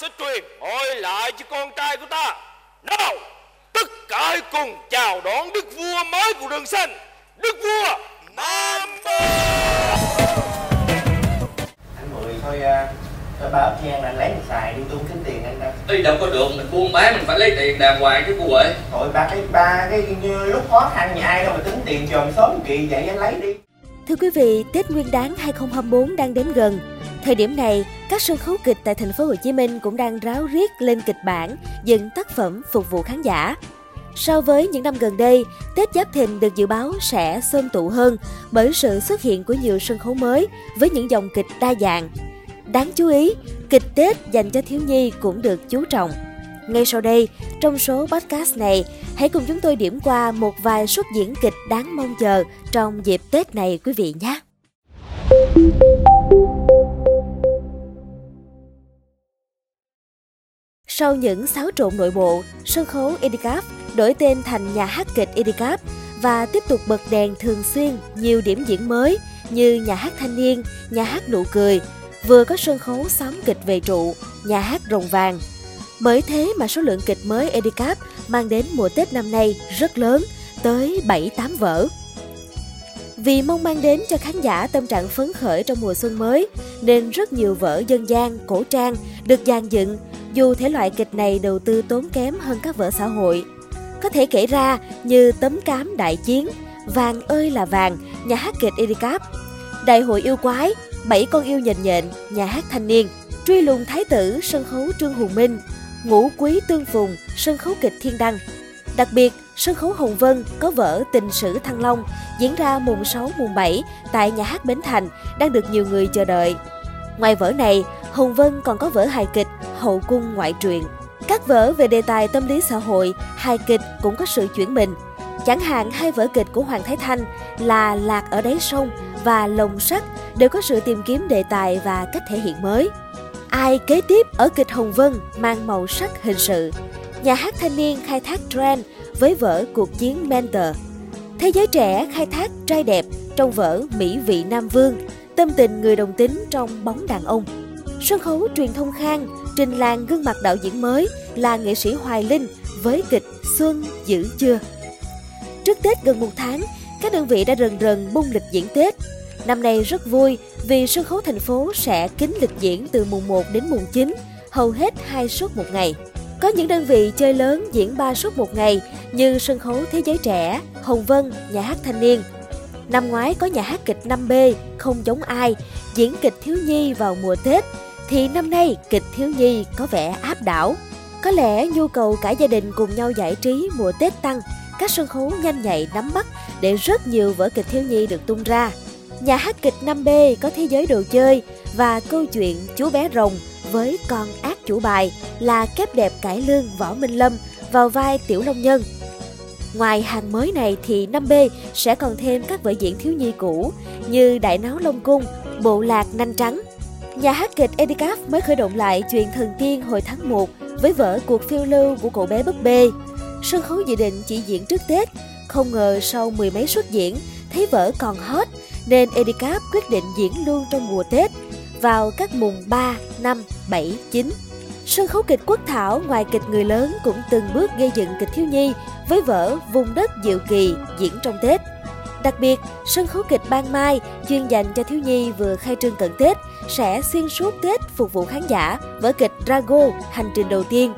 sẽ truyền hỏi lại cho con trai của ta. Nào tất cả hãy cùng chào đón đức vua mới của rừng xanh. Đức vua nam mô anh mười thôi à, ba ấp nhang là lấy mình xài đi tôi tính tiền anh đâu. Ý đâu có được, mình buôn bán mình phải lấy tiền đàng hoàng chứ cô ơi. Thôi ba cái ba cái như lúc khó khăn nhà ai đâu mà tính tiền chòm sớm kỳ vậy anh lấy đi. Thưa quý vị, Tết Nguyên đán 2024 đang đến gần. Thời điểm này, các sân khấu kịch tại thành phố Hồ Chí Minh cũng đang ráo riết lên kịch bản, dựng tác phẩm phục vụ khán giả. So với những năm gần đây, Tết Giáp Thìn được dự báo sẽ xôm tụ hơn bởi sự xuất hiện của nhiều sân khấu mới với những dòng kịch đa dạng. Đáng chú ý, kịch Tết dành cho thiếu nhi cũng được chú trọng. Ngay sau đây, trong số podcast này, hãy cùng chúng tôi điểm qua một vài suất diễn kịch đáng mong chờ trong dịp Tết này quý vị nhé. Sau những xáo trộn nội bộ, sân khấu Edicap đổi tên thành nhà hát kịch Edicap và tiếp tục bật đèn thường xuyên nhiều điểm diễn mới như nhà hát thanh niên, nhà hát nụ cười, vừa có sân khấu xóm kịch về trụ, nhà hát rồng vàng. Bởi thế mà số lượng kịch mới Edicap mang đến mùa Tết năm nay rất lớn, tới 7-8 vở. Vì mong mang đến cho khán giả tâm trạng phấn khởi trong mùa xuân mới, nên rất nhiều vở dân gian, cổ trang được dàn dựng, dù thể loại kịch này đầu tư tốn kém hơn các vở xã hội. Có thể kể ra như Tấm Cám Đại Chiến, Vàng ơi là vàng, nhà hát kịch Edicap, Đại hội yêu quái, Bảy con yêu nhện nhện, nhà hát thanh niên, Truy lùng thái tử, sân khấu Trương Hùng Minh, Ngũ quý tương phùng, sân khấu kịch Thiên Đăng. Đặc biệt, sân khấu Hồng Vân có vở Tình sử Thăng Long diễn ra mùng 6 mùng 7 tại nhà hát Bến Thành đang được nhiều người chờ đợi. Ngoài vở này, Hồng Vân còn có vở hài kịch Hậu cung ngoại truyện. Các vở về đề tài tâm lý xã hội, hài kịch cũng có sự chuyển mình. Chẳng hạn hai vở kịch của Hoàng Thái Thanh là Lạc ở đáy sông và Lồng sắt đều có sự tìm kiếm đề tài và cách thể hiện mới. Ai kế tiếp ở kịch Hồng Vân mang màu sắc hình sự. Nhà hát thanh niên khai thác trend với vở Cuộc chiến Mentor. Thế giới trẻ khai thác trai đẹp trong vở Mỹ vị Nam Vương, tâm tình người đồng tính trong bóng đàn ông. Sân khấu truyền thông khang, trình làng gương mặt đạo diễn mới là nghệ sĩ Hoài Linh với kịch Xuân giữ chưa. Trước Tết gần một tháng, các đơn vị đã rần rần bung lịch diễn Tết. Năm nay rất vui vì sân khấu thành phố sẽ kín lịch diễn từ mùng 1 đến mùng 9, hầu hết hai suất một ngày. Có những đơn vị chơi lớn diễn 3 suất một ngày như sân khấu Thế giới trẻ, Hồng Vân, nhà hát thanh niên. Năm ngoái có nhà hát kịch 5B, không giống ai, diễn kịch thiếu nhi vào mùa Tết, thì năm nay kịch thiếu nhi có vẻ áp đảo. Có lẽ nhu cầu cả gia đình cùng nhau giải trí mùa Tết tăng, các sân khấu nhanh nhạy nắm bắt để rất nhiều vở kịch thiếu nhi được tung ra. Nhà hát kịch 5B có thế giới đồ chơi và câu chuyện chú bé rồng với con ác chủ bài là kép đẹp cải lương Võ Minh Lâm vào vai Tiểu Long Nhân. Ngoài hàng mới này thì 5B sẽ còn thêm các vở diễn thiếu nhi cũ như Đại Náo Long Cung, Bộ Lạc Nanh Trắng. Nhà hát kịch Edicap mới khởi động lại chuyện thần tiên hồi tháng 1 với vở Cuộc phiêu lưu của cậu bé búp bê. Sân khấu dự định chỉ diễn trước Tết, không ngờ sau mười mấy suất diễn, thấy vở còn hot nên Edicap quyết định diễn luôn trong mùa Tết vào các mùng 3, 5, 7, 9. Sân khấu kịch Quốc Thảo ngoài kịch người lớn cũng từng bước gây dựng kịch thiếu nhi với vở Vùng đất diệu kỳ diễn trong Tết. Đặc biệt, sân khấu kịch Ban Mai chuyên dành cho thiếu nhi vừa khai trương cận Tết sẽ xuyên suốt Tết phục vụ khán giả vở kịch Drago hành trình đầu tiên.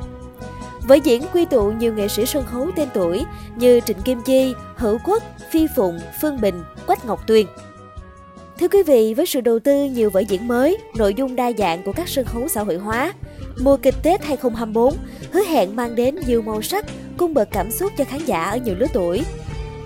với diễn quy tụ nhiều nghệ sĩ sân khấu tên tuổi như Trịnh Kim Chi, Hữu Quốc, Phi Phụng, Phương Bình, Quách Ngọc Tuyền. Thưa quý vị, với sự đầu tư nhiều vở diễn mới, nội dung đa dạng của các sân khấu xã hội hóa, mùa kịch Tết 2024 hứa hẹn mang đến nhiều màu sắc, cung bậc cảm xúc cho khán giả ở nhiều lứa tuổi.